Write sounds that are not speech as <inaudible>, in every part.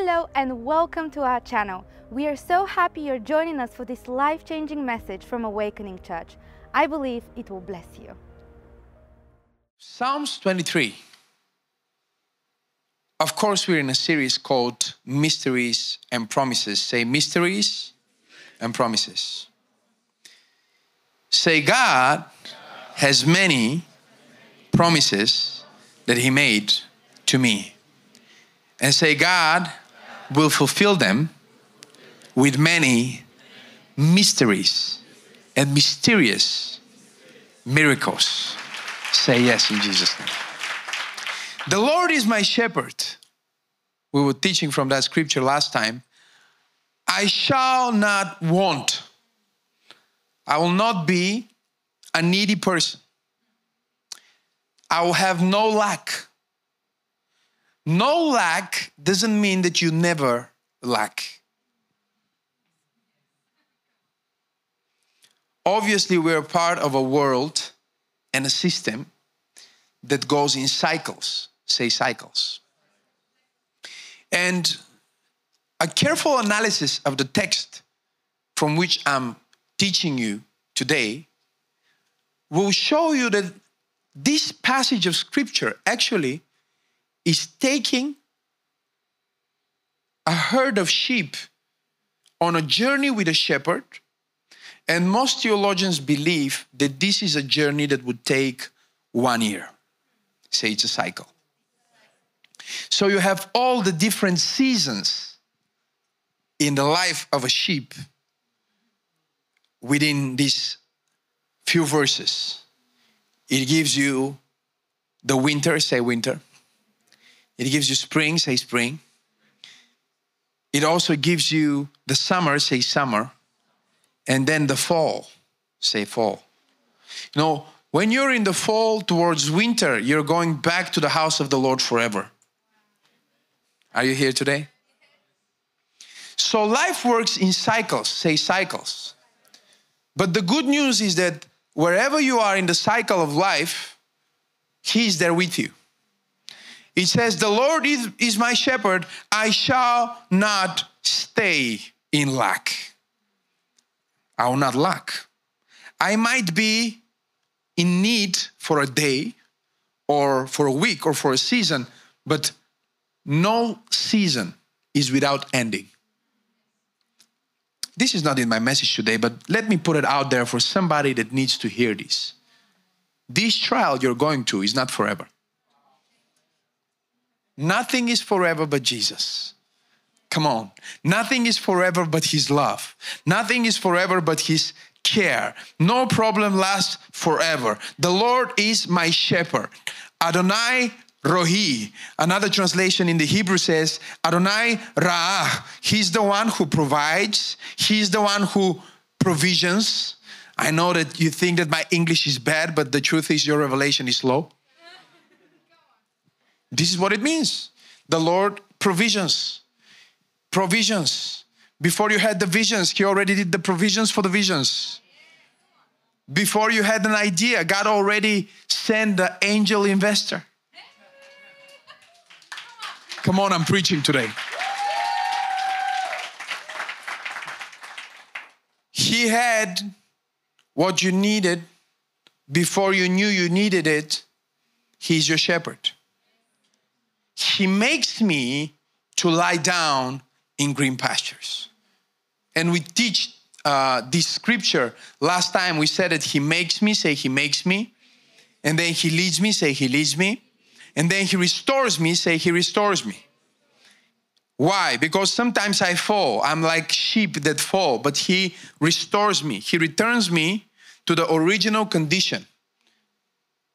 Hello and welcome to our channel. We are so happy you're joining us for this life changing message from Awakening Church. I believe it will bless you. Psalms 23. Of course, we're in a series called Mysteries and Promises. Say mysteries and promises. Say, God has many promises that He made to me. And say, God will fulfill them with many mysteries and mysterious miracles. Say yes in Jesus' name. The Lord is my shepherd. We were teaching from that scripture last time. I shall not want. I will not be a needy person. I will have no lack. No lack doesn't mean that you never lack. Obviously, we're part of a world and a system that goes in cycles, say cycles. And a careful analysis of the text from which I'm teaching you today will show you that this passage of scripture actually is taking a herd of sheep on a journey with a shepherd. And most theologians believe that this is a journey that would take one year. Say it's a cycle. So you have all the different seasons in the life of a sheep within these few verses. It gives you the winter, say winter. It gives you spring, say spring. It also gives you the summer, say summer. And then the fall, say fall. You know, when you're in the fall towards winter, you're going back to the house of the Lord forever. Are you here today? So life works in cycles, say cycles. But the good news is that wherever you are in the cycle of life, He's there with you. It says, The Lord is, is my shepherd, I shall not stay in lack. I will not lack. I might be in need for a day or for a week or for a season, but no season is without ending. This is not in my message today, but let me put it out there for somebody that needs to hear this. This trial you're going to is not forever. Nothing is forever but Jesus. Come on. Nothing is forever but His love. Nothing is forever but His care. No problem lasts forever. The Lord is my shepherd. Adonai Rohi. Another translation in the Hebrew says, Adonai Ra'ah. He's the one who provides, He's the one who provisions. I know that you think that my English is bad, but the truth is your revelation is slow. This is what it means. The Lord provisions. Provisions. Before you had the visions, He already did the provisions for the visions. Before you had an idea, God already sent the angel investor. Come on, I'm preaching today. He had what you needed before you knew you needed it. He's your shepherd. He makes me to lie down in green pastures. And we teach uh, this scripture. Last time we said that He makes me, say He makes me. And then He leads me, say He leads me. And then He restores me, say He restores me. Why? Because sometimes I fall. I'm like sheep that fall, but He restores me. He returns me to the original condition.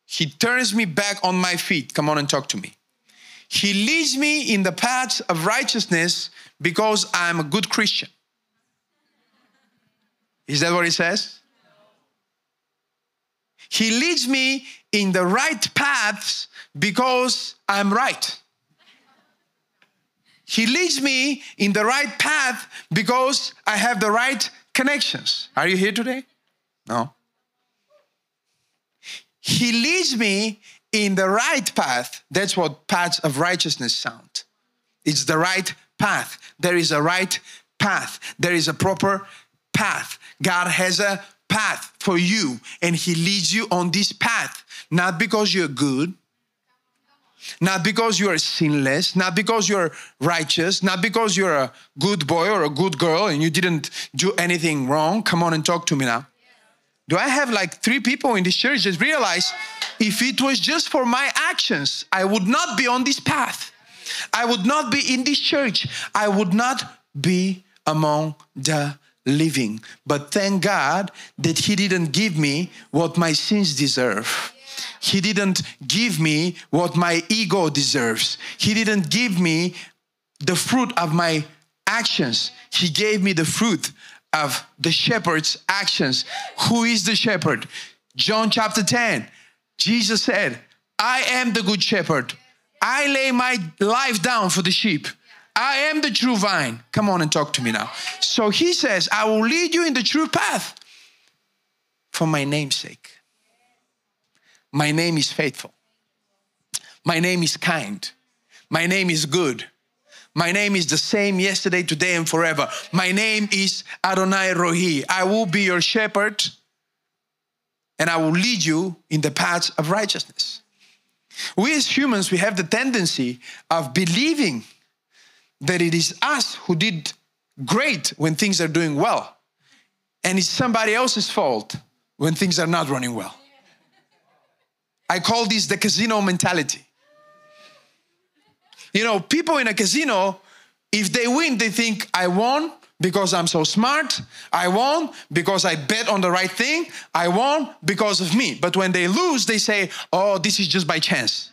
He turns me back on my feet. Come on and talk to me. He leads me in the paths of righteousness because I'm a good Christian. Is that what he says? He leads me in the right paths because I'm right. He leads me in the right path because I have the right connections. Are you here today? No. He leads me in the right path. That's what paths of righteousness sound. It's the right path. There is a right path. There is a proper path. God has a path for you, and He leads you on this path, not because you're good, not because you are sinless, not because you're righteous, not because you're a good boy or a good girl and you didn't do anything wrong. Come on and talk to me now. Do I have like three people in this church that realize if it was just for my actions, I would not be on this path. I would not be in this church. I would not be among the living. But thank God that He didn't give me what my sins deserve. He didn't give me what my ego deserves. He didn't give me the fruit of my actions. He gave me the fruit of the shepherd's actions. Who is the shepherd? John chapter 10. Jesus said, I am the good shepherd. I lay my life down for the sheep. I am the true vine. Come on and talk to me now. So he says, I will lead you in the true path for my name's sake. My name is faithful. My name is kind. My name is good. My name is the same yesterday, today, and forever. My name is Adonai Rohi. I will be your shepherd and I will lead you in the paths of righteousness. We as humans, we have the tendency of believing that it is us who did great when things are doing well, and it's somebody else's fault when things are not running well. I call this the casino mentality. You know, people in a casino, if they win, they think, I won because I'm so smart. I won because I bet on the right thing. I won because of me. But when they lose, they say, oh, this is just by chance.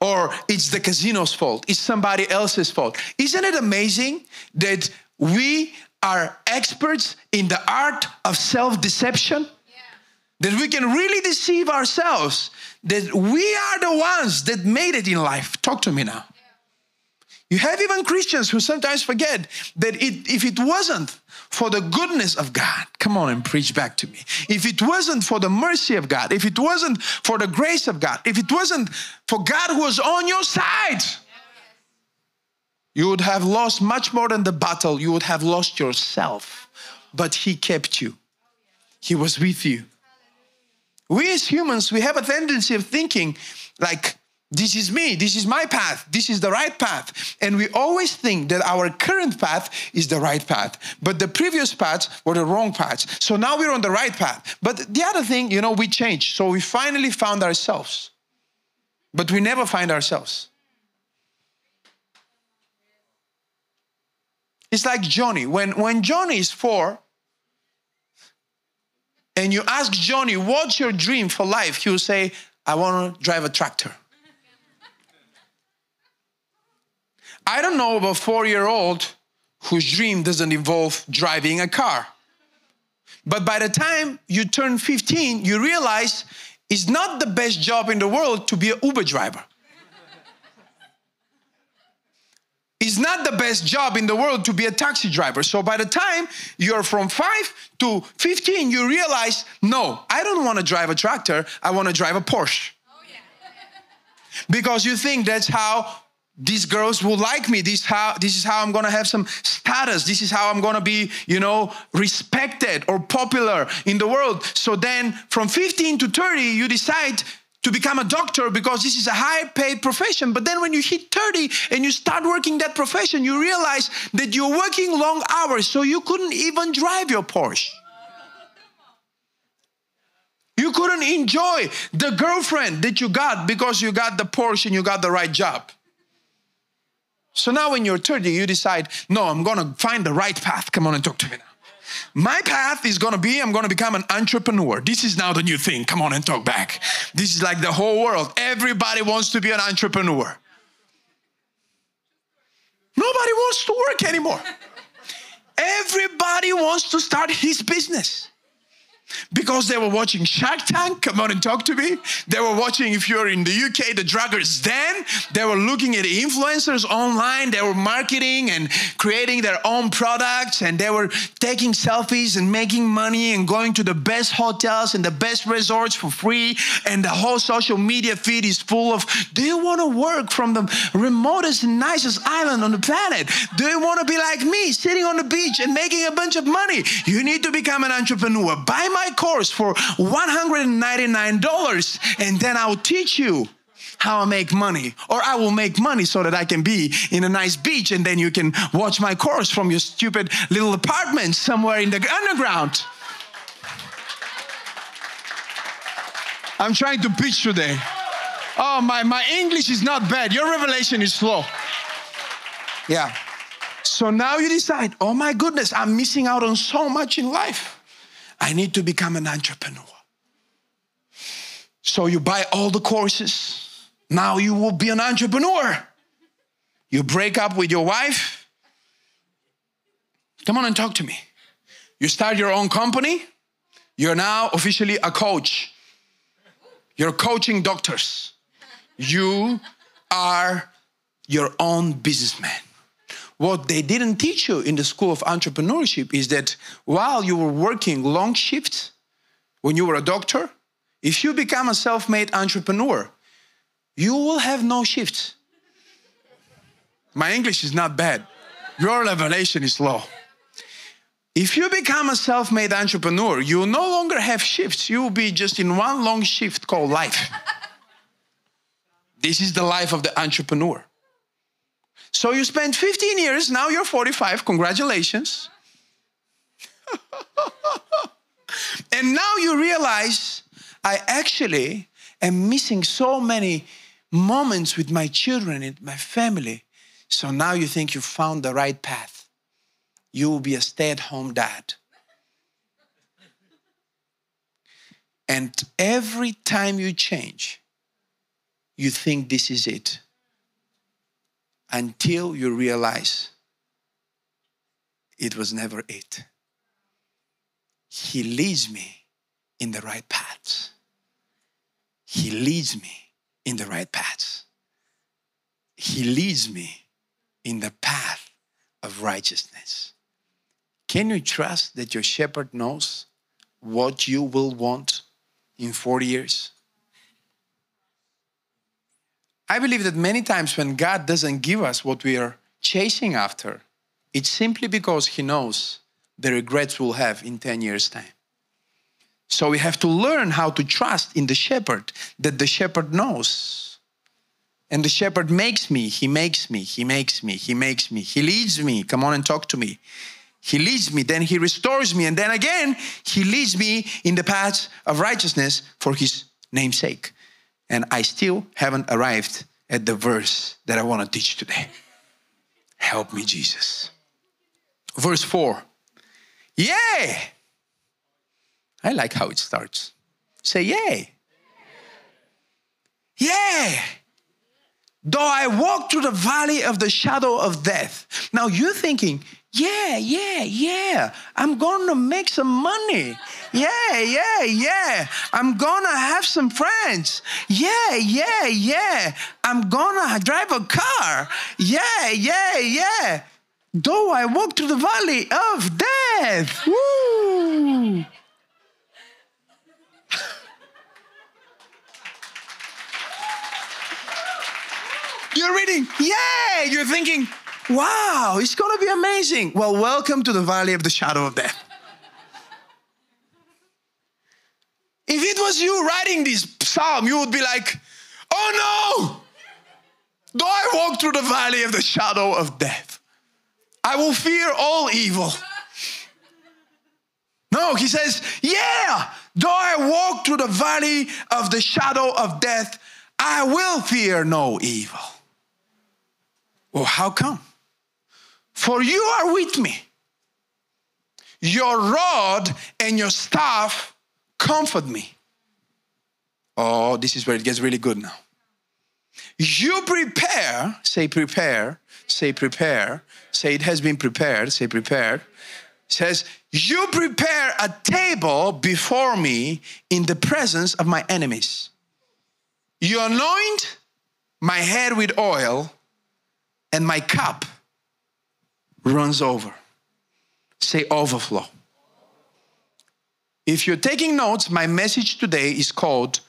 or it's the casino's fault. It's somebody else's fault. Isn't it amazing that we are experts in the art of self deception? that we can really deceive ourselves that we are the ones that made it in life. Talk to me now. You have even Christians who sometimes forget that it, if it wasn't for the goodness of God, come on and preach back to me. If it wasn't for the mercy of God, if it wasn't for the grace of God, if it wasn't for God who was on your side, you would have lost much more than the battle. You would have lost yourself. But He kept you, He was with you. We as humans, we have a tendency of thinking like, this is me, this is my path, this is the right path. And we always think that our current path is the right path, but the previous paths were the wrong paths. So now we're on the right path. But the other thing, you know, we changed. So we finally found ourselves, but we never find ourselves. It's like Johnny. When, when Johnny is four, and you ask Johnny, what's your dream for life? He will say, I want to drive a tractor. I don't know of a four year old whose dream doesn't involve driving a car. But by the time you turn 15, you realize it's not the best job in the world to be an Uber driver. It's not the best job in the world to be a taxi driver. So by the time you're from 5 to 15, you realize, no, I don't want to drive a tractor, I want to drive a Porsche. Oh, yeah. because you think that's how these girls will like me this how this is how i'm going to have some status this is how i'm going to be you know respected or popular in the world so then from 15 to 30 you decide to become a doctor because this is a high paid profession. But then when you hit 30 and you start working that profession, you realize that you're working long hours, so you couldn't even drive your Porsche. You couldn't enjoy the girlfriend that you got because you got the Porsche and you got the right job. So now when you're 30, you decide, no, I'm gonna find the right path. Come on and talk to me now. My path is going to be I'm going to become an entrepreneur. This is now the new thing. Come on and talk back. This is like the whole world. Everybody wants to be an entrepreneur. Nobody wants to work anymore. Everybody wants to start his business. Because they were watching Shark Tank. Come on and talk to me. They were watching, if you're in the UK, the Dragons' Den. They were looking at influencers online. They were marketing and creating their own products. And they were taking selfies and making money and going to the best hotels and the best resorts for free. And the whole social media feed is full of do you want to work from the remotest nicest island on the planet? Do you want to be like me, sitting on the beach and making a bunch of money? You need to become an entrepreneur. Buy my my course for $199 and then I'll teach you how I make money. Or I will make money so that I can be in a nice beach and then you can watch my course from your stupid little apartment somewhere in the underground. I'm trying to pitch today. Oh, my, my English is not bad. Your revelation is slow. Yeah. So now you decide, oh my goodness, I'm missing out on so much in life. I need to become an entrepreneur. So you buy all the courses. Now you will be an entrepreneur. You break up with your wife. Come on and talk to me. You start your own company. You're now officially a coach. You're coaching doctors. You are your own businessman. What they didn't teach you in the school of entrepreneurship is that while you were working long shifts, when you were a doctor, if you become a self made entrepreneur, you will have no shifts. My English is not bad, your revelation is low. If you become a self made entrepreneur, you no longer have shifts. You will be just in one long shift called life. this is the life of the entrepreneur. So you spent 15 years, now you're 45, congratulations. <laughs> and now you realize I actually am missing so many moments with my children and my family. So now you think you found the right path. You will be a stay at home dad. And every time you change, you think this is it until you realize it was never it. He leads me in the right paths. He leads me in the right paths. He leads me in the path of righteousness. Can you trust that your shepherd knows what you will want in 40 years? I believe that many times when God doesn't give us what we are chasing after, it's simply because He knows the regrets we'll have in 10 years' time. So we have to learn how to trust in the shepherd, that the shepherd knows. And the shepherd makes me, he makes me, he makes me, he makes me, he leads me. Come on and talk to me. He leads me, then he restores me, and then again, he leads me in the paths of righteousness for his name's sake and I still haven't arrived at the verse that I want to teach today. Help me, Jesus. Verse 4. Yay! I like how it starts. Say, Yay! Yay! Though I walk through the valley of the shadow of death. Now you're thinking, yeah, yeah, yeah. I'm gonna make some money. Yeah, yeah, yeah. I'm gonna have some friends. Yeah, yeah, yeah. I'm gonna drive a car. Yeah, yeah, yeah. Though I walk through the valley of death. Woo! <laughs> You're reading, yeah, you're thinking, Wow, it's going to be amazing. Well, welcome to the valley of the shadow of death. If it was you writing this psalm, you would be like, oh no, though I walk through the valley of the shadow of death, I will fear all evil. No, he says, yeah, though I walk through the valley of the shadow of death, I will fear no evil. Well, how come? For you are with me. Your rod and your staff comfort me. Oh, this is where it gets really good now. You prepare, say prepare, say prepare, say it has been prepared, say prepared. says, You prepare a table before me in the presence of my enemies. You anoint my head with oil, and my cup runs over. Say overflow. If you're taking notes, my message today is called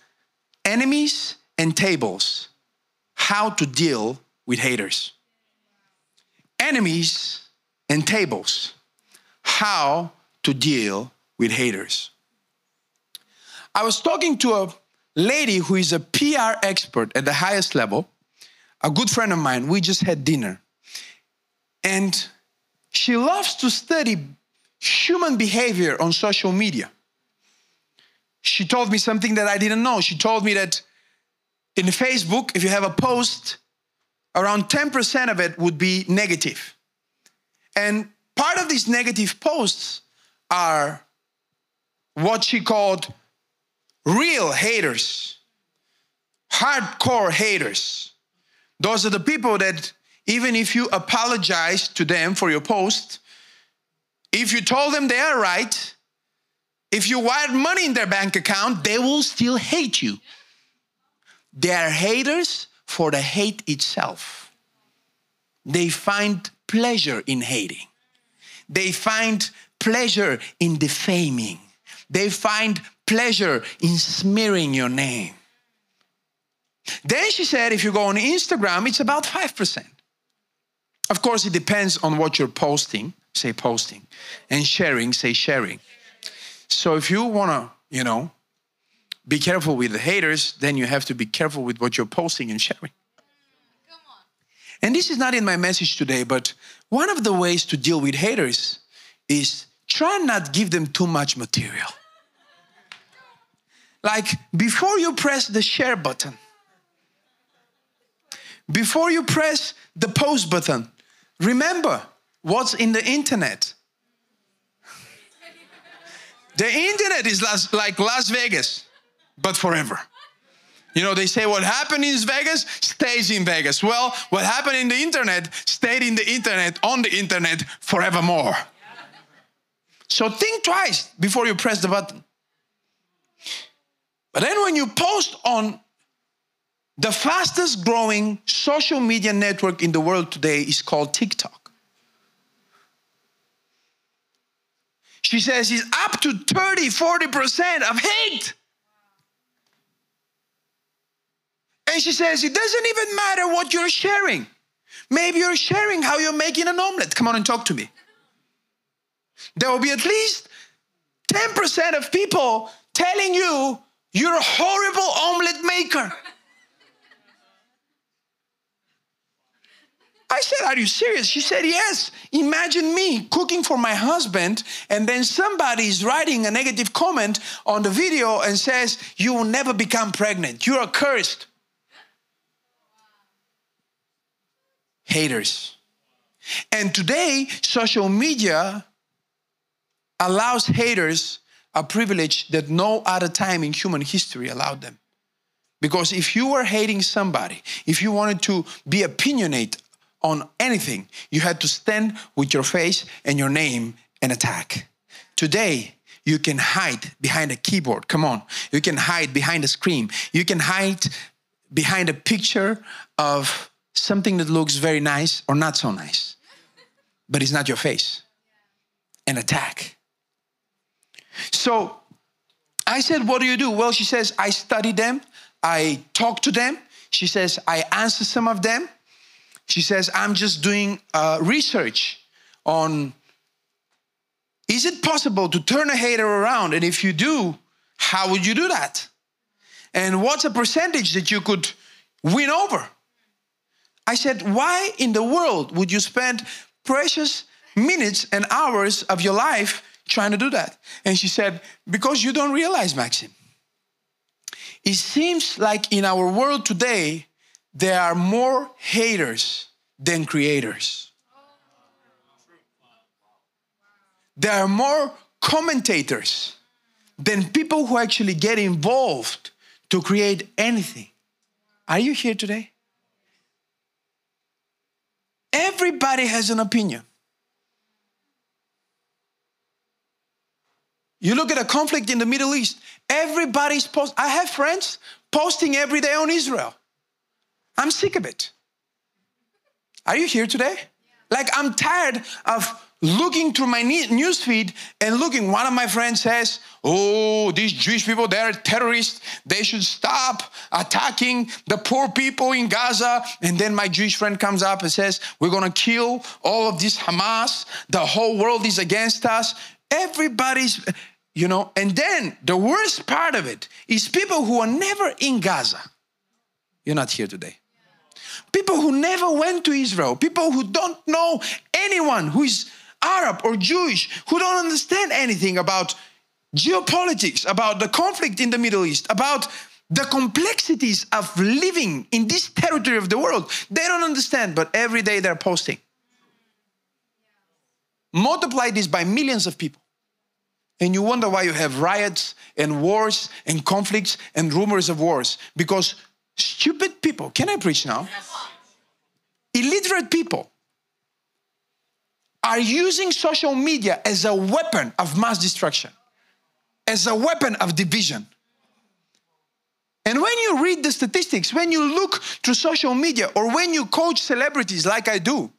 Enemies and Tables How to Deal with Haters. Enemies and Tables How to Deal with Haters. I was talking to a lady who is a PR expert at the highest level, a good friend of mine. We just had dinner. And she loves to study human behavior on social media. She told me something that I didn't know. She told me that in Facebook, if you have a post, around 10% of it would be negative. And part of these negative posts are what she called real haters, hardcore haters. Those are the people that, even if you apologize to them for your post, if you told them they are right, if you wired money in their bank account, they will still hate you. They are haters for the hate itself. They find pleasure in hating. They find pleasure in defaming. They find pleasure in smearing your name. Then she said, if you go on Instagram, it's about 5%. Of course, it depends on what you're posting, say posting, and sharing, say sharing. So if you want to, you know, be careful with the haters, then you have to be careful with what you're posting and sharing. And this is not in my message today, but one of the ways to deal with haters is try not give them too much material. Like before you press the share button, before you press the post button, remember what's in the internet. The internet is like Las Vegas, but forever. You know, they say what happened in Vegas stays in Vegas. Well, what happened in the internet stayed in the internet, on the internet forevermore. So think twice before you press the button. But then when you post on the fastest growing social media network in the world today is called TikTok. She says it's up to 30, 40% of hate. And she says it doesn't even matter what you're sharing. Maybe you're sharing how you're making an omelet. Come on and talk to me. There will be at least 10% of people telling you you're a horrible omelet maker. I said, Are you serious? She said, Yes. Imagine me cooking for my husband, and then somebody is writing a negative comment on the video and says, You will never become pregnant. You're cursed. Haters. And today, social media allows haters a privilege that no other time in human history allowed them. Because if you were hating somebody, if you wanted to be opinionate on anything, you had to stand with your face and your name and attack. Today, you can hide behind a keyboard. Come on. You can hide behind a screen. You can hide behind a picture of something that looks very nice or not so nice, but it's not your face. And attack. So I said, What do you do? Well, she says, I study them, I talk to them. She says, I answer some of them. She says, I'm just doing uh, research on is it possible to turn a hater around? And if you do, how would you do that? And what's a percentage that you could win over? I said, Why in the world would you spend precious minutes and hours of your life trying to do that? And she said, Because you don't realize, Maksim. It seems like in our world today, there are more haters than creators. There are more commentators than people who actually get involved to create anything. Are you here today? Everybody has an opinion. You look at a conflict in the Middle East, everybody's post. I have friends posting every day on Israel. I'm sick of it. Are you here today? Like, I'm tired of looking through my news feed and looking. One of my friends says, Oh, these Jewish people, they're terrorists. They should stop attacking the poor people in Gaza. And then my Jewish friend comes up and says, We're going to kill all of this Hamas. The whole world is against us. Everybody's, you know, and then the worst part of it is people who are never in Gaza. You're not here today. People who never went to Israel, people who don't know anyone who is Arab or Jewish, who don't understand anything about geopolitics, about the conflict in the Middle East, about the complexities of living in this territory of the world. They don't understand, but every day they're posting. Multiply this by millions of people. And you wonder why you have riots and wars and conflicts and rumors of wars. Because stupid people, can I preach now? Illiterate people are using social media as a weapon of mass destruction, as a weapon of division. And when you read the statistics, when you look through social media, or when you coach celebrities like I do,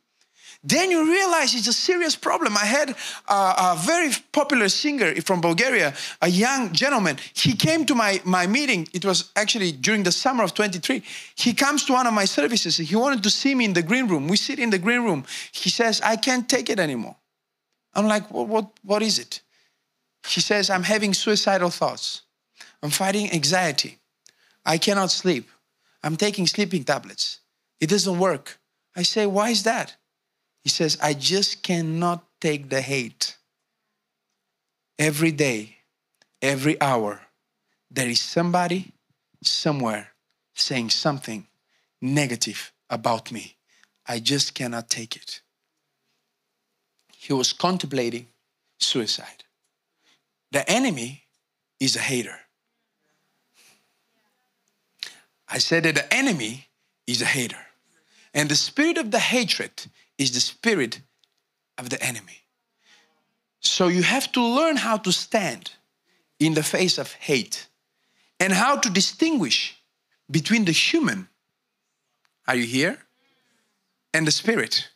then you realize it's a serious problem. I had a, a, very popular singer from Bulgaria, a young gentleman. He came to my, my meeting. It was actually during the summer of 23. He comes to one of my services. He wanted to see me in the green room. We sit in the green room. He says, I can't take it anymore. I'm like, what, what, what is it? He says, I'm having suicidal thoughts. I'm fighting anxiety. I cannot sleep. I'm taking sleeping tablets. It doesn't work. I say, why is that? He says, I just cannot take the hate. Every day, every hour, there is somebody somewhere saying something negative about me. I just cannot take it. He was contemplating suicide. The enemy is a hater. I said that the enemy is a hater. And the spirit of the hatred is the spirit of the enemy. So you have to learn how to stand in the face of hate and how to distinguish between the human, are you here? And the spirit.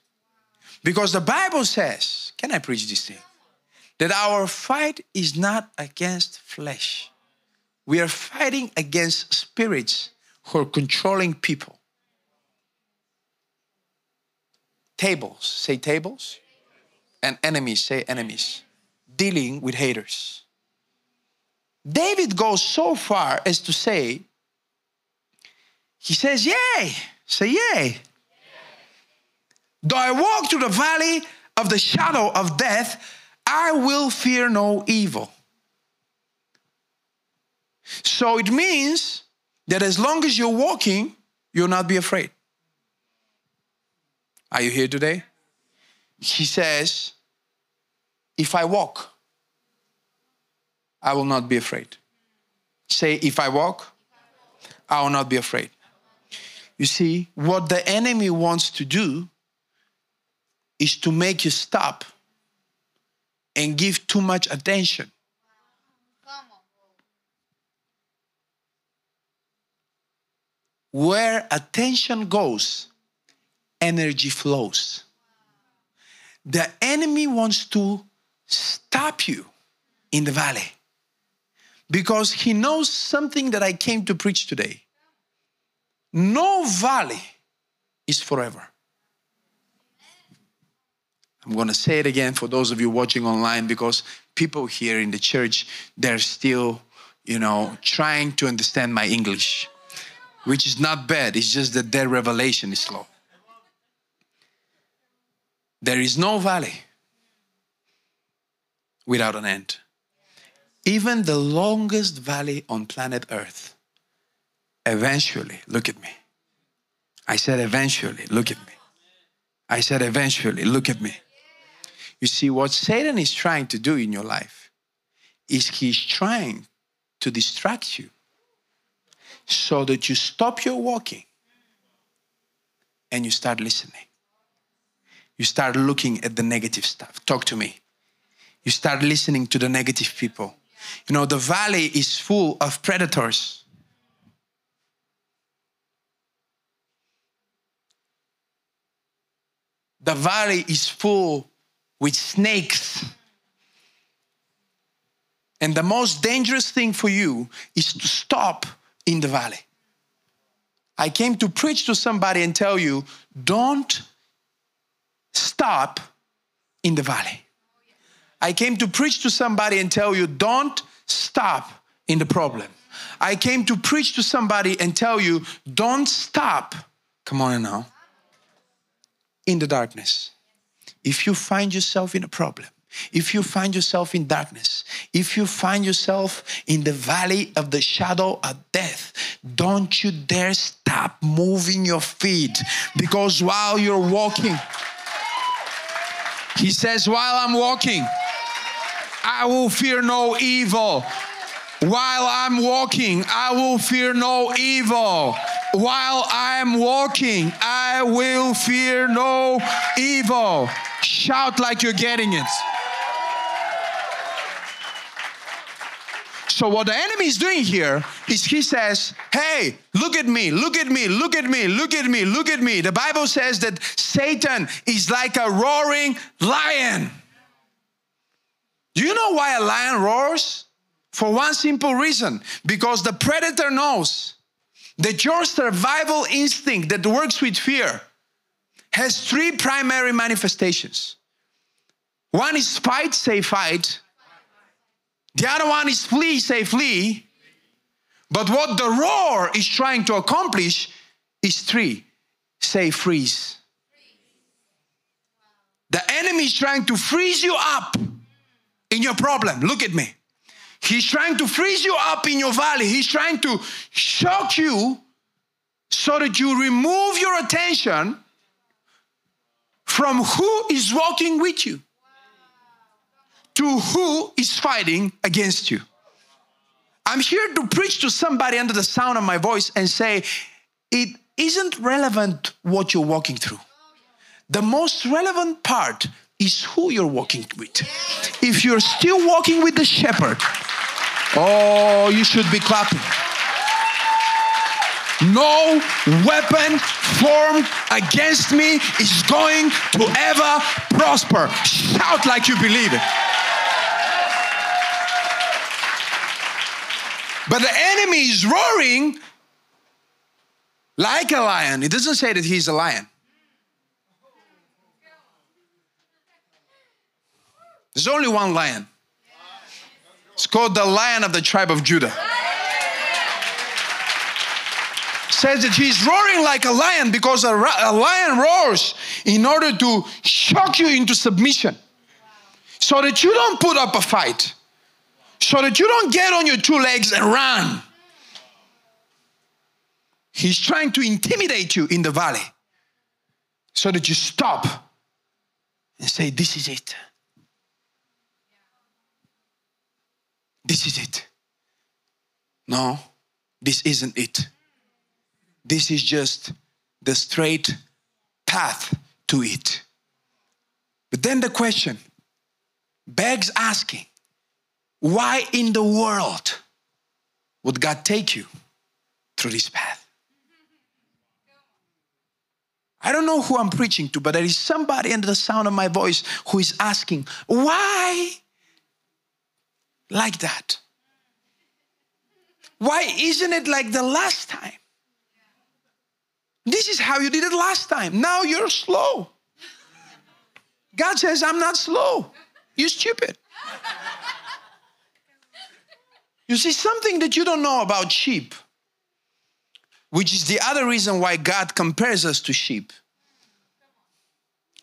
Because the Bible says, can I preach this thing? That our fight is not against flesh. We are fighting against spirits who are controlling people. Tables, say tables, and enemies, say enemies, dealing with haters. David goes so far as to say, he says, Yay, say yay. Though I walk through the valley of the shadow of death, I will fear no evil. So it means that as long as you're walking, you'll not be afraid. Are you here today? He says, If I walk, I will not be afraid. Say, If I walk, I will not be afraid. You see, what the enemy wants to do is to make you stop and give too much attention. Where attention goes, energy flows. The enemy wants to stop you in the valley because he knows something that I came to preach today. No valley is forever. I'm going to say it again for those of you watching online because people here in the church, they're still, you know, trying to understand my English, which is not bad. It's just that their revelation is slow. There is no valley without an end. Even the longest valley on planet Earth, eventually, look at me. I said, eventually, look at me. I said, eventually, look at me. You see, what Satan is trying to do in your life is he's trying to distract you so that you stop your walking and you start listening you start looking at the negative stuff. Talk to me. you start listening to the negative people. You know, the valley is full of predators. The valley is full with snakes. And the most dangerous thing for you is to stop in the valley. I came to preach to somebody and tell you don't stop in the valley. I came to preach to somebody and tell you don't stop in the problem. I came to preach to somebody and tell you don't stop, come on now, in the darkness. If you find yourself in a problem, if you find yourself in darkness, if you find yourself in the valley of the shadow of death, don't you dare stop moving your feet because while you're walking, he says, While I'm walking, I will fear no evil. While I'm walking, I will fear no evil. While I'm walking, I will fear no evil. Shout like you're getting it. So, what the enemy is doing here is he says, Hey, look at me, look at me, look at me, look at me, look at me. The Bible says that Satan is like a roaring lion. Do you know why a lion roars? For one simple reason because the predator knows that your survival instinct that works with fear has three primary manifestations. One is fight, say fight. The other one is flee, say flee. But what the roar is trying to accomplish is three say freeze. The enemy is trying to freeze you up in your problem. Look at me. He's trying to freeze you up in your valley. He's trying to shock you so that you remove your attention from who is walking with you to who is fighting against you. I'm here to preach to somebody under the sound of my voice and say, it isn't relevant what you're walking through. The most relevant part is who you're walking with. If you're still walking with the shepherd, oh, you should be clapping. No weapon formed against me is going to ever prosper. Shout like you believe it. But the enemy is roaring like a lion. It doesn't say that he's a lion. There's only one lion. It's called the lion of the tribe of Judah. Says that he's roaring like a lion because a, a lion roars in order to shock you into submission so that you don't put up a fight so that you don't get on your two legs and run. He's trying to intimidate you in the valley so that you stop and say, This is it. This is it. No, this isn't it. This is just the straight path to it. But then the question begs asking why in the world would God take you through this path? I don't know who I'm preaching to, but there is somebody under the sound of my voice who is asking, why like that? Why isn't it like the last time? This is how you did it last time. Now you're slow. God says, I'm not slow. You're stupid. You see, something that you don't know about sheep, which is the other reason why God compares us to sheep,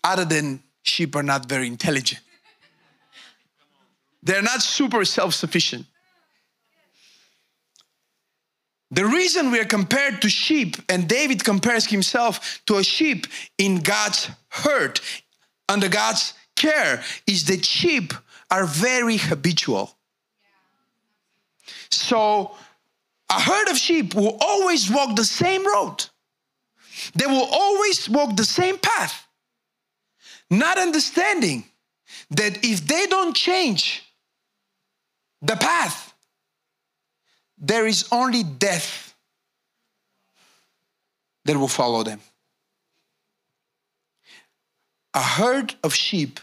other than sheep are not very intelligent. They're not super self sufficient. The reason we are compared to sheep, and David compares himself to a sheep in God's herd, under God's care, is that sheep are very habitual. So a herd of sheep will always walk the same road. They will always walk the same path, not understanding that if they don't change the path, there is only death that will follow them. A herd of sheep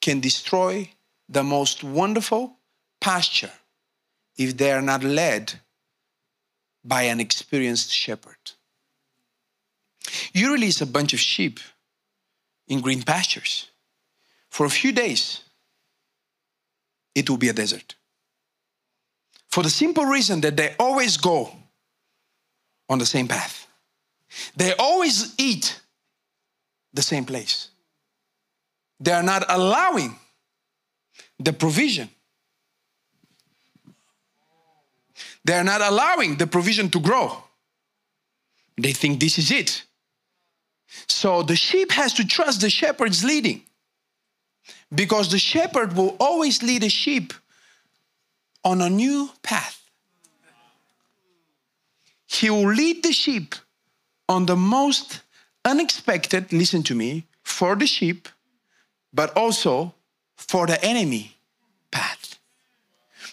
can destroy the most wonderful pasture if they are not led by an experienced shepherd. You release a bunch of sheep in green pastures. For a few days, it will be a desert. For the simple reason that they always go on the same path, they always eat the same place. They are not allowing the provision. They are not allowing the provision to grow. They think this is it. So the sheep has to trust the shepherd's leading because the shepherd will always lead a sheep on a new path. He will lead the sheep on the most unexpected, listen to me, for the sheep, but also for the enemy path.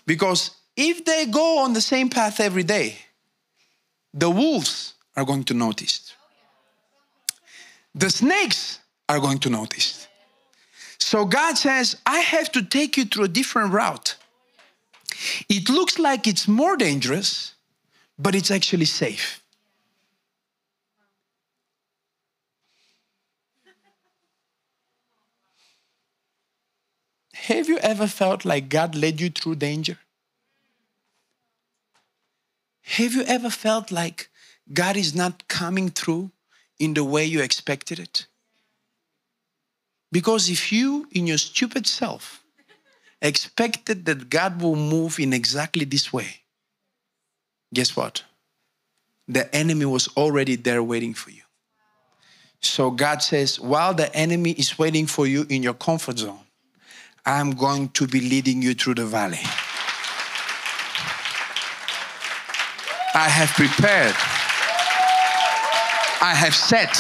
Because if they go on the same path every day, the wolves are going to notice. The snakes are going to notice. So God says, I have to take you through a different route. It looks like it's more dangerous, but it's actually safe. Have you ever felt like God led you through danger? Have you ever felt like God is not coming through in the way you expected it? Because if you, in your stupid self, expected that God will move in exactly this way, guess what? The enemy was already there waiting for you. So God says, while the enemy is waiting for you in your comfort zone, I'm going to be leading you through the valley. I have prepared, I have set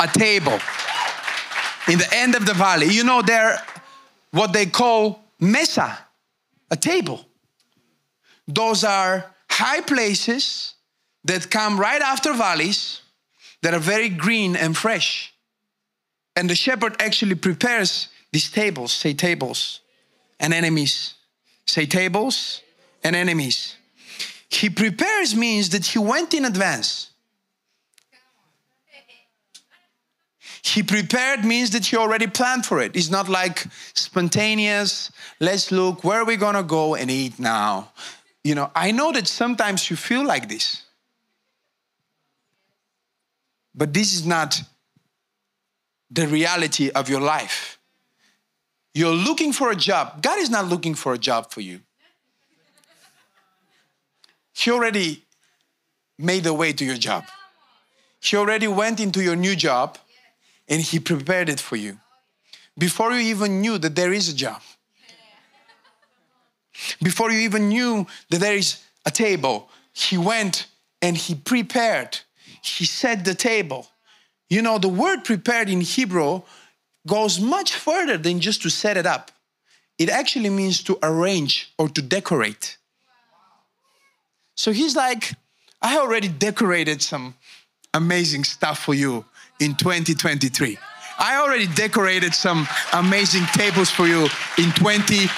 a table in the end of the valley. You know, there what they call mesa, a table. Those are high places that come right after valleys that are very green and fresh. And the shepherd actually prepares these tables, say tables, and enemies. Say tables and enemies. He prepares means that he went in advance. He prepared means that he already planned for it. It's not like spontaneous, let's look, where we're we gonna go and eat now? You know, I know that sometimes you feel like this. But this is not the reality of your life. You're looking for a job. God is not looking for a job for you. He already made the way to your job. He already went into your new job and He prepared it for you before you even knew that there is a job. Before you even knew that there is a table, He went and He prepared. He set the table. You know, the word prepared in Hebrew goes much further than just to set it up. It actually means to arrange or to decorate. So he's like, I already decorated some amazing stuff for you in 2023. I already decorated some amazing tables for you in 2024.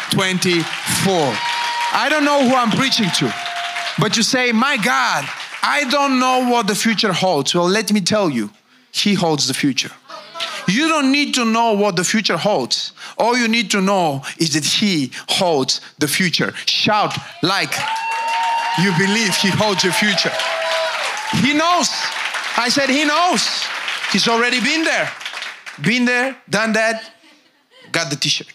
I don't know who I'm preaching to, but you say, My God, I don't know what the future holds. Well, let me tell you, He holds the future. You don't need to know what the future holds. All you need to know is that He holds the future. Shout like you believe He holds your future. He knows. I said, He knows. He's already been there. Been there, done that, got the t shirt.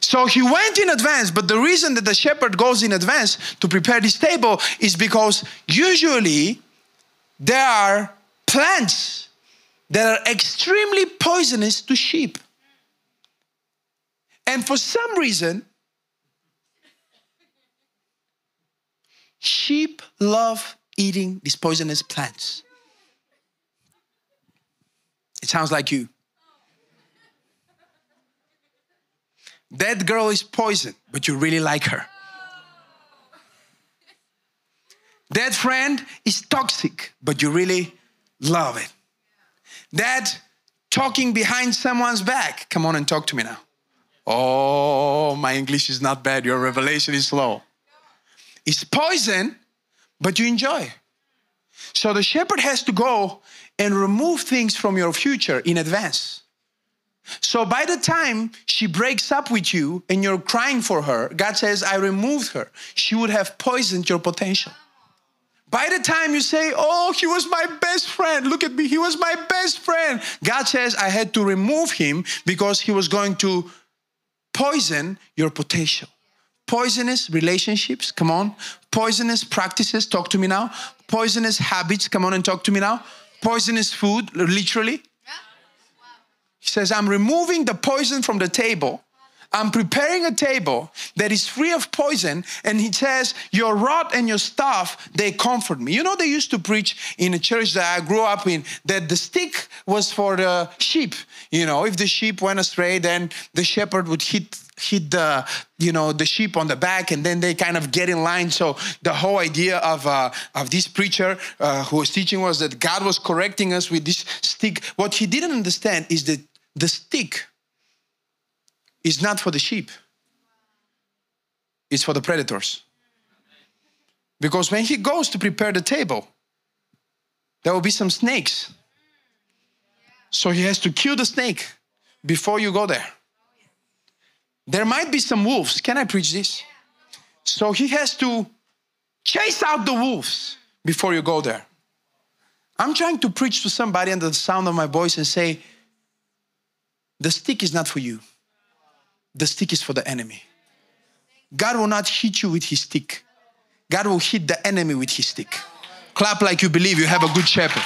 So he went in advance, but the reason that the shepherd goes in advance to prepare this table is because usually there are plants that are extremely poisonous to sheep. And for some reason, sheep love eating these poisonous plants. It sounds like you. That girl is poison, but you really like her. That friend is toxic, but you really love it. That talking behind someone's back, come on and talk to me now. Oh, my English is not bad. Your revelation is slow. It's poison, but you enjoy. So the shepherd has to go and remove things from your future in advance. So by the time she breaks up with you and you're crying for her, God says, I removed her. She would have poisoned your potential. By the time you say, Oh, he was my best friend, look at me, he was my best friend. God says, I had to remove him because he was going to poison your potential. Poisonous relationships, come on. Poisonous practices, talk to me now. Poisonous habits, come on and talk to me now. Poisonous food, literally. He says, I'm removing the poison from the table I'm preparing a table that is free of poison. And he says, Your rod and your staff, they comfort me. You know, they used to preach in a church that I grew up in that the stick was for the sheep. You know, if the sheep went astray, then the shepherd would hit hit the you know the sheep on the back and then they kind of get in line so the whole idea of uh, of this preacher uh, who was teaching was that god was correcting us with this stick what he didn't understand is that the stick is not for the sheep, it's for the predators. Because when he goes to prepare the table, there will be some snakes. So he has to kill the snake before you go there. There might be some wolves. Can I preach this? So he has to chase out the wolves before you go there. I'm trying to preach to somebody under the sound of my voice and say, the stick is not for you the stick is for the enemy. God will not hit you with his stick. God will hit the enemy with his stick. Clap like you believe you have a good shepherd.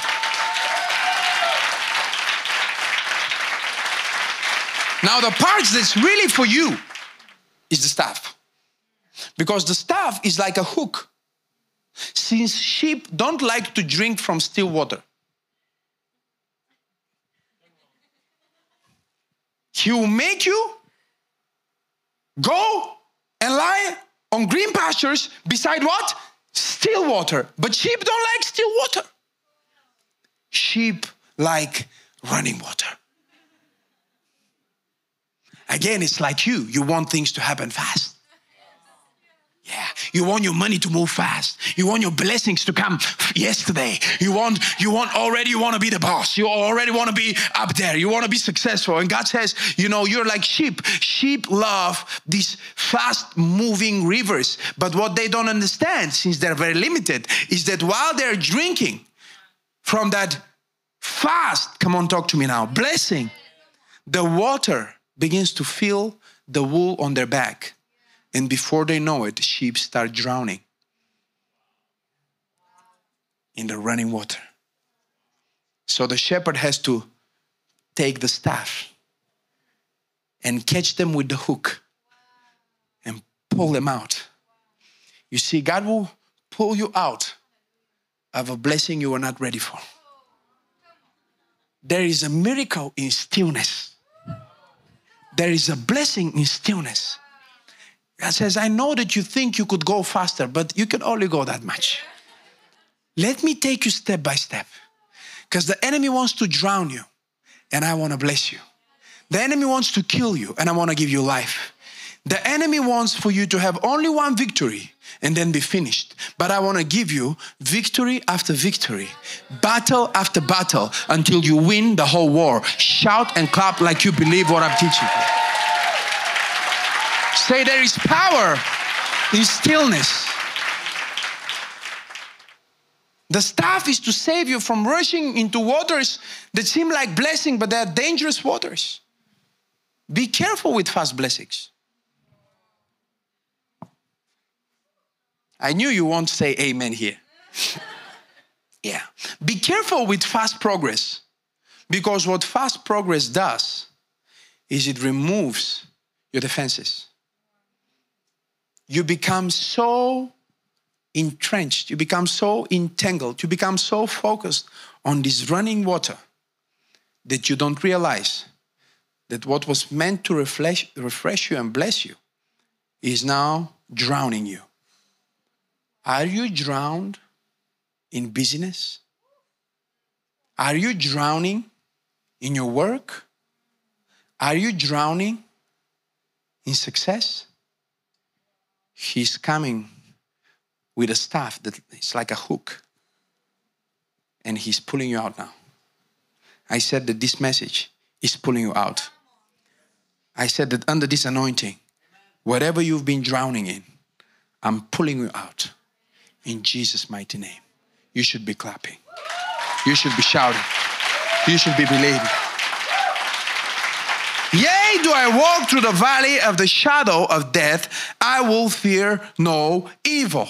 Now, the part that's really for you is the staff. Because the staff is like a hook. Since sheep don't like to drink from still water, he will make you Go and lie on green pastures beside what? Still water. But sheep don't like still water. Sheep like running water. Again, it's like you. You want things to happen fast. Yeah, you want your money to move fast. You want your blessings to come yesterday. You want, you want already, you want to be the boss. You already want to be up there. You want to be successful. And God says, you know, you're like sheep. Sheep love these fast moving rivers. But what they don't understand, since they're very limited, is that while they're drinking from that fast, come on, talk to me now, blessing, the water begins to fill the wool on their back and before they know it, sheep start drowning in the running water. So the shepherd has to take the staff and catch them with the hook and pull them out. You see, God will pull you out of a blessing you were not ready for. There is a miracle in stillness. There is a blessing in stillness. God says, I know that you think you could go faster, but you can only go that much. Let me take you step by step. Because the enemy wants to drown you, and I want to bless you. The enemy wants to kill you, and I want to give you life. The enemy wants for you to have only one victory and then be finished. But I want to give you victory after victory, battle after battle until you win the whole war. Shout and clap like you believe what I'm teaching you. Say there is power in stillness. The staff is to save you from rushing into waters that seem like blessing, but they are dangerous waters. Be careful with fast blessings. I knew you won't say amen here. <laughs> yeah. Be careful with fast progress because what fast progress does is it removes your defenses you become so entrenched, you become so entangled, you become so focused on this running water that you don't realize that what was meant to refresh, refresh you and bless you is now drowning you. Are you drowned in busyness? Are you drowning in your work? Are you drowning in success? He's coming with a staff that is like a hook, and he's pulling you out now. I said that this message is pulling you out. I said that under this anointing, whatever you've been drowning in, I'm pulling you out in Jesus' mighty name. You should be clapping. You should be shouting. You should be believing. Do I walk through the valley of the shadow of death, I will fear no evil.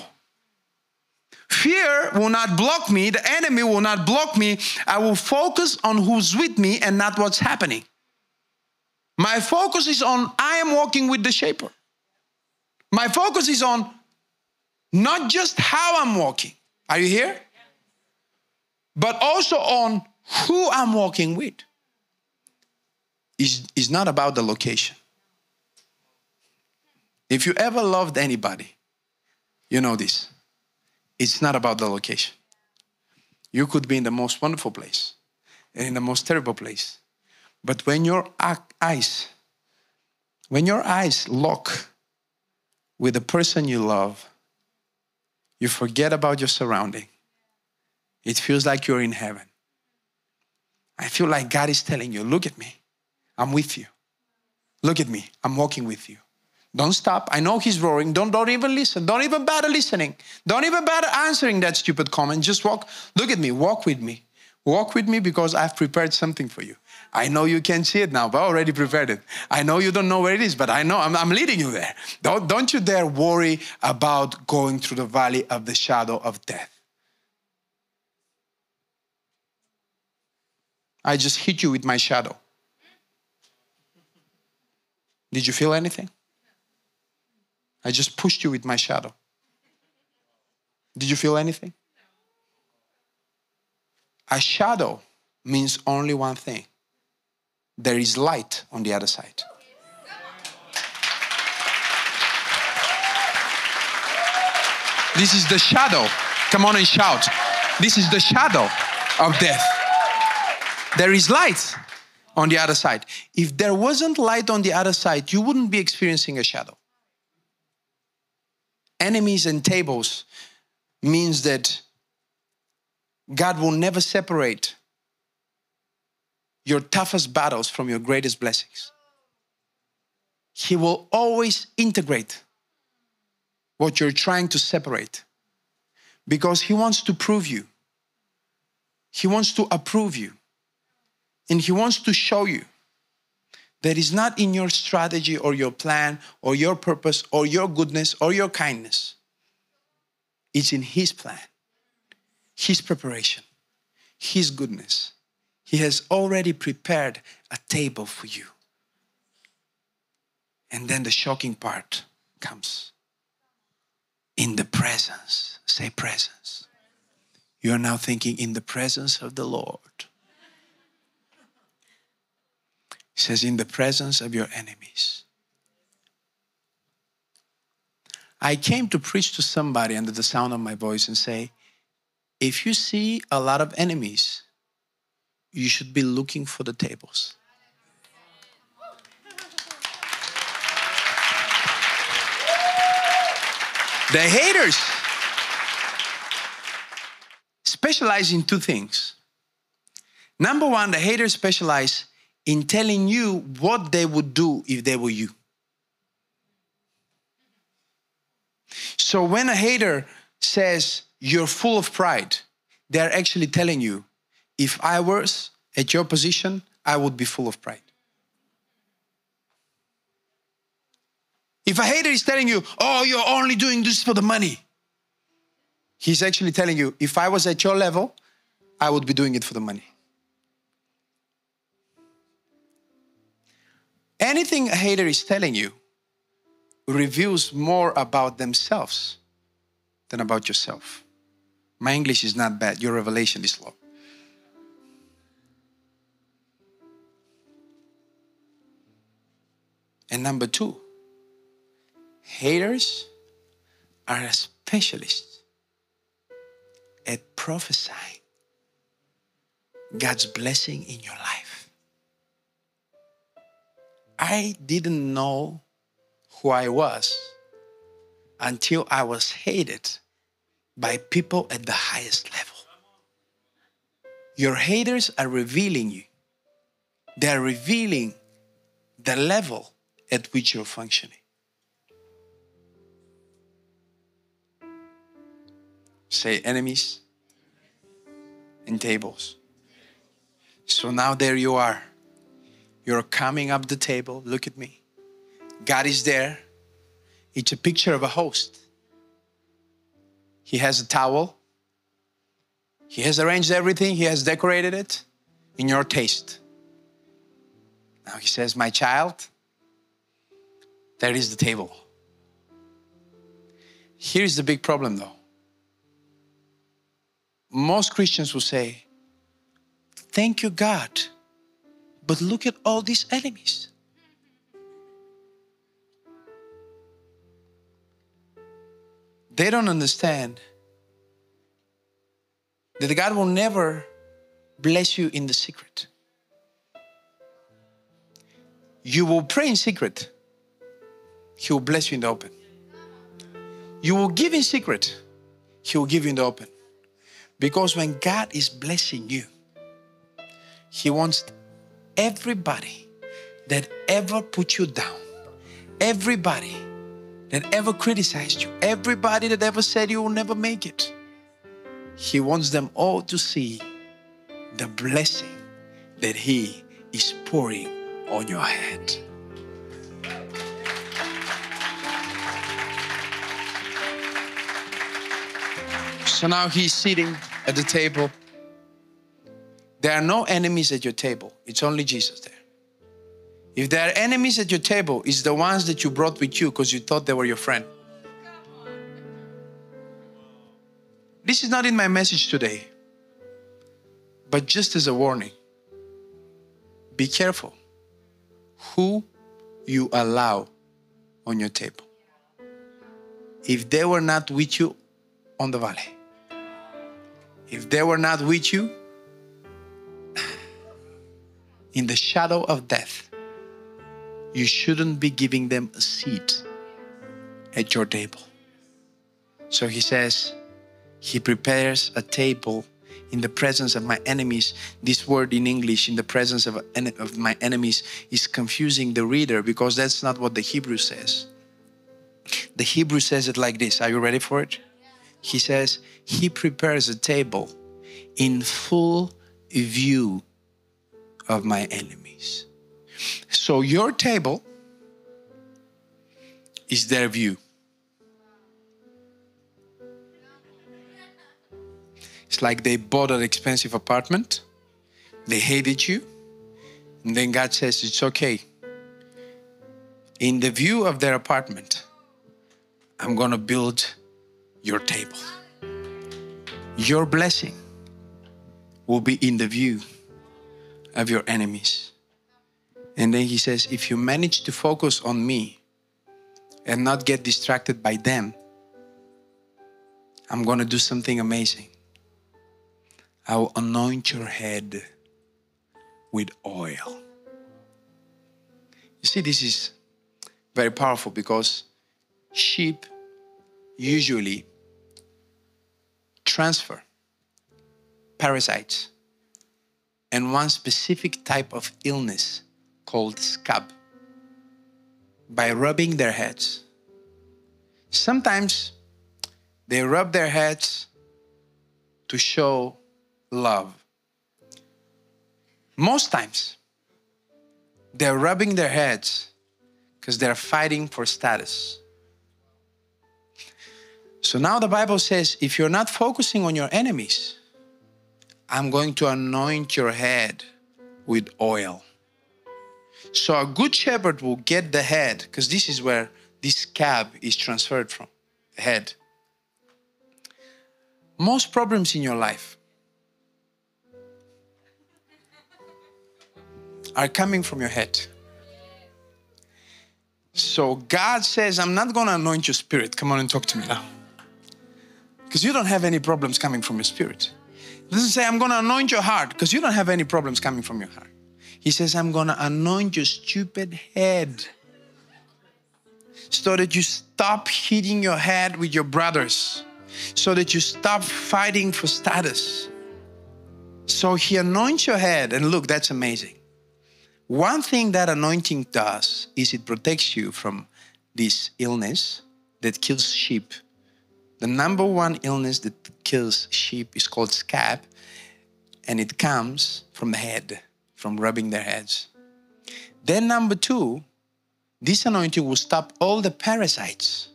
Fear will not block me, the enemy will not block me. I will focus on who's with me and not what's happening. My focus is on I am walking with the shaper. My focus is on not just how I'm walking. Are you here? But also on who I'm walking with. Is is not about the location. If you ever loved anybody, you know this. It's not about the location. You could be in the most wonderful place and in the most terrible place. But when your eyes, when your eyes lock with the person you love, you forget about your surrounding. It feels like you're in heaven. I feel like God is telling you, look at me. I'm with you. Look at me. I'm walking with you. Don't stop. I know he's roaring. Don't, don't even listen. Don't even bother listening. Don't even bother answering that stupid comment. Just walk. Look at me. Walk with me. Walk with me because I've prepared something for you. I know you can't see it now, but I already prepared it. I know you don't know where it is, but I know I'm, I'm leading you there. Don't, don't you dare worry about going through the valley of the shadow of death. I just hit you with my shadow. Did you feel anything? I just pushed you with my shadow. Did you feel anything? A shadow means only one thing there is light on the other side. This is the shadow. Come on and shout. This is the shadow of death. There is light on the other side. If there wasn't light on the other side, you wouldn't be experiencing a shadow. Enemies and tables means that God will never separate your toughest battles from your greatest blessings. He will always integrate what you're trying to separate because He wants to prove you. He wants to approve you. And He wants to show you that it's not in your strategy or your plan or your purpose or your goodness or your kindness. It's in His plan, His preparation, His goodness. He has already prepared a table for you. And then the shocking part comes. In the presence, say presence. You are now thinking in the presence of the Lord. He says, in the presence of your enemies. I came to preach to somebody under the sound of my voice and say, if you see a lot of enemies, you should be looking for the tables. The haters specialize in two things. Number one, the haters specialize in telling you what they would do if they were you. So when a hater says you're full of pride, they're actually telling you if I was at your position, I would be full of pride. If a hater is telling you, oh, you're only doing this for the money, he's actually telling you, if I was at your level, I would be doing it for the money. Anything a hater is telling you reveals more about themselves than about yourself. My English is not bad, your revelation is low. And number two, haters are a specialist at prophesying God's blessing in your life. I didn't know who I was until I was hated by people at the highest level. Your haters are revealing you, they're revealing the level at which you're functioning. Say enemies and tables. So now there you are. You're coming up the table. Look at me. God is there. It's a picture of a host. He has a towel. He has arranged everything. He has decorated it in your taste. Now he says, My child, there is the table. Here's the big problem though. Most Christians will say, Thank you, God, but look at all these enemies. They don't understand that God will never bless you in the secret. You will pray in secret, He will bless you in the open. You will give in secret, He will give you in the open. Because when God is blessing you, He wants everybody that ever put you down, everybody that ever criticized you, everybody that ever said you will never make it, He wants them all to see the blessing that He is pouring on your head. So now he's sitting at the table. There are no enemies at your table, it's only Jesus there. If there are enemies at your table, it's the ones that you brought with you because you thought they were your friend. This is not in my message today, but just as a warning be careful who you allow on your table. If they were not with you on the valley, if they were not with you in the shadow of death, you shouldn't be giving them a seat at your table. So he says, He prepares a table in the presence of my enemies. This word in English, in the presence of, of my enemies, is confusing the reader because that's not what the Hebrew says. The Hebrew says it like this. Are you ready for it? He says, He prepares a table in full view of my enemies. So your table is their view. It's like they bought an expensive apartment, they hated you, and then God says, It's okay. In the view of their apartment, I'm going to build your table. Your blessing will be in the view of your enemies. And then he says, if you manage to focus on me and not get distracted by them, I'm going to do something amazing. I will anoint your head with oil. You see, this is very powerful because sheep usually transfer parasites and one specific type of illness called scab by rubbing their heads. Sometimes they rub their heads to show love. Most times they're rubbing their heads because they're fighting for status. So now the Bible says if you're not focusing on your enemies, I'm going to anoint your head with oil. So a good shepherd will get the head, because this is where this scab is transferred from head. Most problems in your life are coming from your head. So God says, I'm not going to anoint your spirit. Come on and talk to me now. Because you don't have any problems coming from your spirit. Doesn't say, I'm going to anoint your heart because you don't have any problems coming from your heart. He says, I'm going to anoint your stupid head so that you stop hitting your head with your brothers, so that you stop fighting for status. So he anoints your head, and look, that's amazing. One thing that anointing does is it protects you from this illness that kills sheep. The number one illness that kills sheep is called scab, and it comes from the head, from rubbing their heads. Then, number two, this anointing will stop all the parasites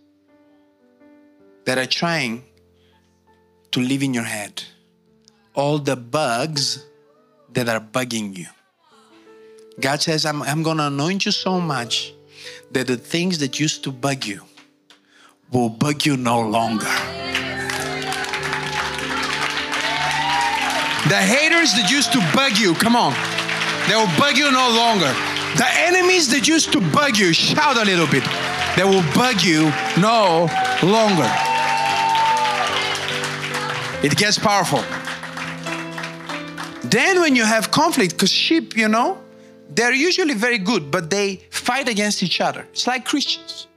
that are trying to live in your head, all the bugs that are bugging you. God says, I'm, I'm going to anoint you so much that the things that used to bug you will bug you no longer. The haters that used to bug you, come on, they will bug you no longer. The enemies that used to bug you, shout a little bit, they will bug you no longer. It gets powerful. Then, when you have conflict, because sheep, you know, they're usually very good, but they fight against each other. It's like Christians.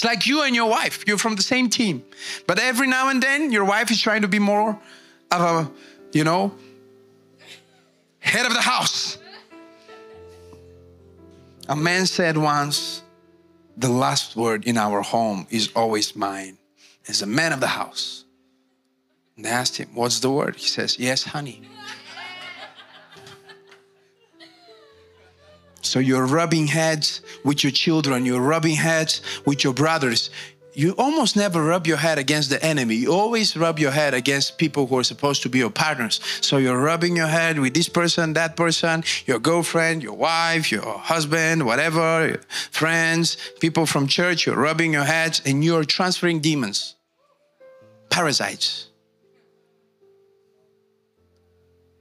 It's like you and your wife. You're from the same team. But every now and then, your wife is trying to be more of a, you know, head of the house. A man said once, the last word in our home is always mine as a man of the house. And they asked him, What's the word? He says, Yes, honey. So you're rubbing heads with your children, you're rubbing heads with your brothers. You almost never rub your head against the enemy. You always rub your head against people who are supposed to be your partners. So you're rubbing your head with this person, that person, your girlfriend, your wife, your husband, whatever, friends, people from church. You're rubbing your heads and you're transferring demons, parasites.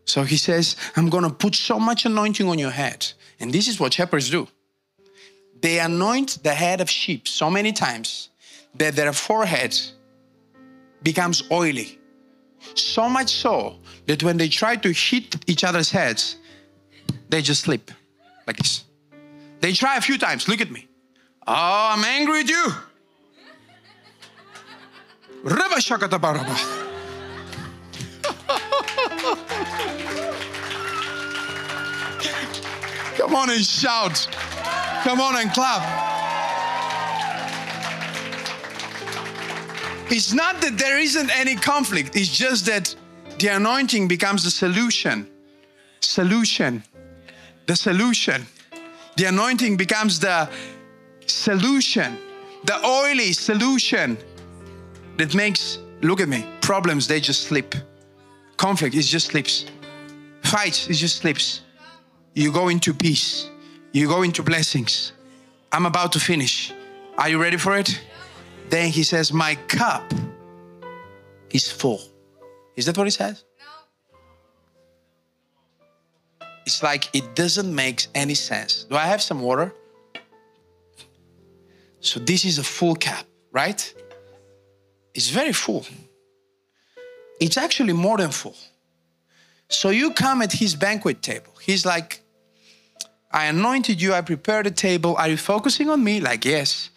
So he says, I'm going to put so much anointing on your head and this is what shepherds do. They anoint the head of sheep so many times that their forehead becomes oily. So much so that when they try to hit each other's heads, they just slip like this. They try a few times. Look at me. Oh, I'm angry with you. Come on and shout. Come on and clap. It's not that there isn't any conflict, it's just that the anointing becomes the solution. Solution. The solution. The anointing becomes the solution, the oily solution that makes, look at me, problems, they just slip. Conflict, it just slips. Fights, it just slips you go into peace, you go into blessings. I'm about to finish. Are you ready for it? Then he says, My cup is full. Is that what he says? No. It's like it doesn't make any sense. Do I have some water? So this is a full cup, right? It's very full. It's actually more than full. So you come at his banquet table. He's like, I anointed you, I prepared a table. Are you focusing on me? Like, yes.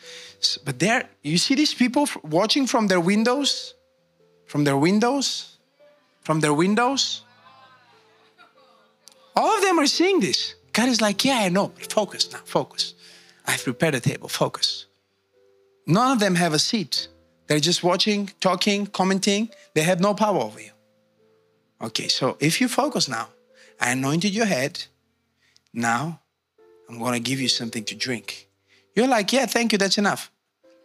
But there, you see these people watching from their windows? From their windows? From their windows? All of them are seeing this. God is like, yeah, I know, but focus now, focus. I've prepared a table, focus. None of them have a seat. They're just watching, talking, commenting. They have no power over you. Okay, so if you focus now, I anointed your head. Now I'm going to give you something to drink. You're like, yeah, thank you, that's enough.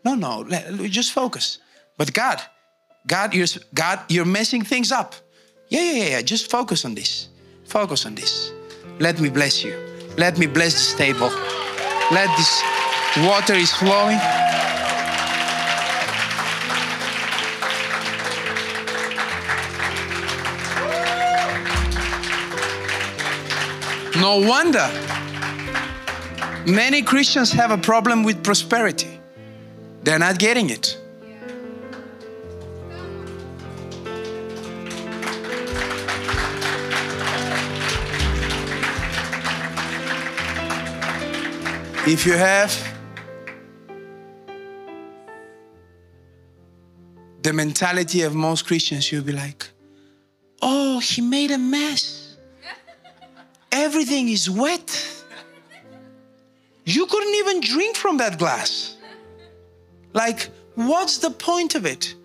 No, no, just focus. But God, God, you're, God, you're messing things up. Yeah, yeah, yeah, yeah, just focus on this. Focus on this. Let me bless you. Let me bless this table. Let this water is flowing. No wonder Many Christians have a problem with prosperity. They're not getting it. If you have the mentality of most Christians, you'll be like, oh, he made a mess. Everything is wet. You couldn't even drink from that glass. Like, what's the point of it?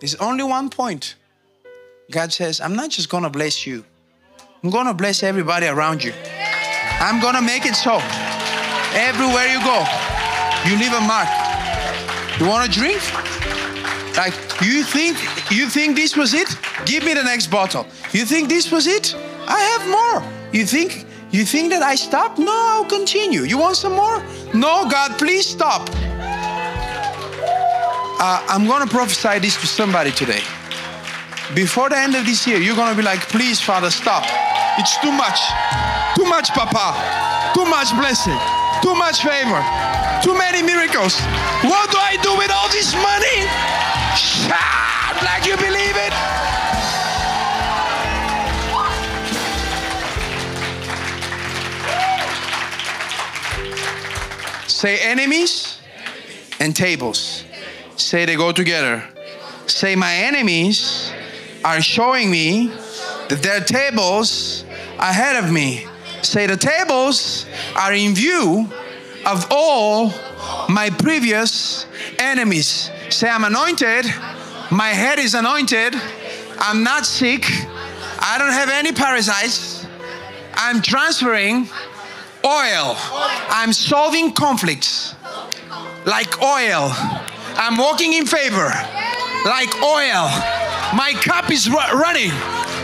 There's only one point. God says, I'm not just gonna bless you, I'm gonna bless everybody around you. I'm gonna make it so. Everywhere you go, you leave a mark. You wanna drink? Like, you think you think this was it? Give me the next bottle. You think this was it? I have more. You think you think that I stop? No, I'll continue. You want some more? No, God, please stop. Uh, I'm gonna prophesy this to somebody today. Before the end of this year, you're gonna be like, please, Father, stop. It's too much. Too much, Papa. Too much blessing. Too much favor. Too many miracles. What do I do with all this money? Shout like you believe Say enemies and tables. Say they go together. Say my enemies are showing me that there are tables ahead of me. Say the tables are in view of all my previous enemies. Say I'm anointed. My head is anointed. I'm not sick. I don't have any parasites. I'm transferring oil. I'm solving conflicts like oil. I'm walking in favor like oil. My cup is running.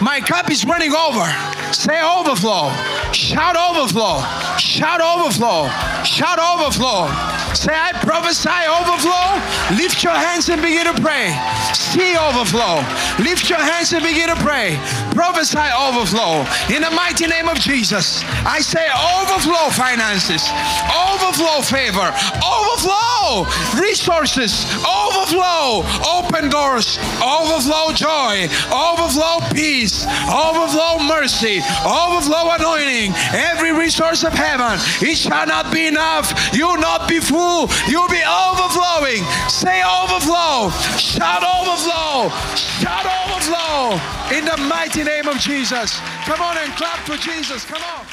My cup is running over. Say overflow. Shout overflow. Shout overflow. Shout overflow. Say I prophesy overflow. Lift your hands and begin to pray. See overflow. Lift your hands and begin to pray. Prophesy overflow. In the mighty name of Jesus, I say overflow finances, overflow favor, overflow resources, overflow open doors, overflow joy, overflow peace, overflow mercy, overflow anointing. Every resource of heaven, it shall not be enough. You'll not be full. You'll be overflowing. Say overflow. Shout overflow. Shout overflow. In the mighty name of Jesus. Come on and clap for Jesus. Come on.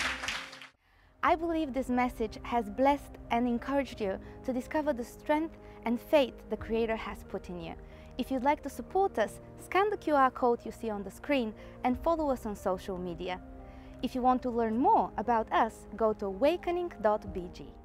I believe this message has blessed and encouraged you to discover the strength and faith the Creator has put in you. If you'd like to support us, scan the QR code you see on the screen and follow us on social media. If you want to learn more about us, go to awakening.bg.